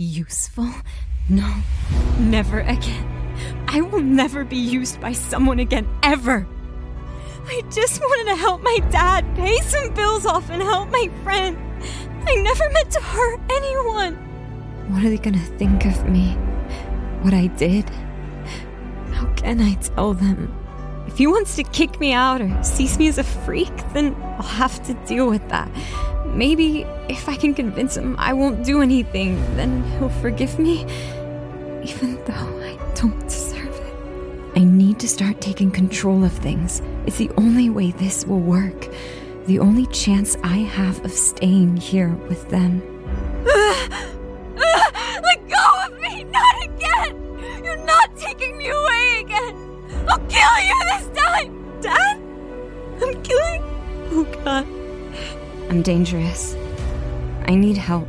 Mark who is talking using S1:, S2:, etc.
S1: Useful? No, never again. I will never be used by someone again, ever. I just wanted to help my dad, pay some bills off, and help my friend. I never meant to hurt anyone. What are they gonna think of me? What I did? How can I tell them? If he wants to kick me out or sees me as a freak, then I'll have to deal with that. Maybe if I can convince him I won't do anything, then he'll forgive me, even though I don't deserve it. I need to start taking control of things. It's the only way this will work. The only chance I have of staying here with them.
S2: Let go of me! Not again! You're not taking me away again! I'll kill you this time! Dad? I'm killing.
S1: Oh god. I'm dangerous. I need help.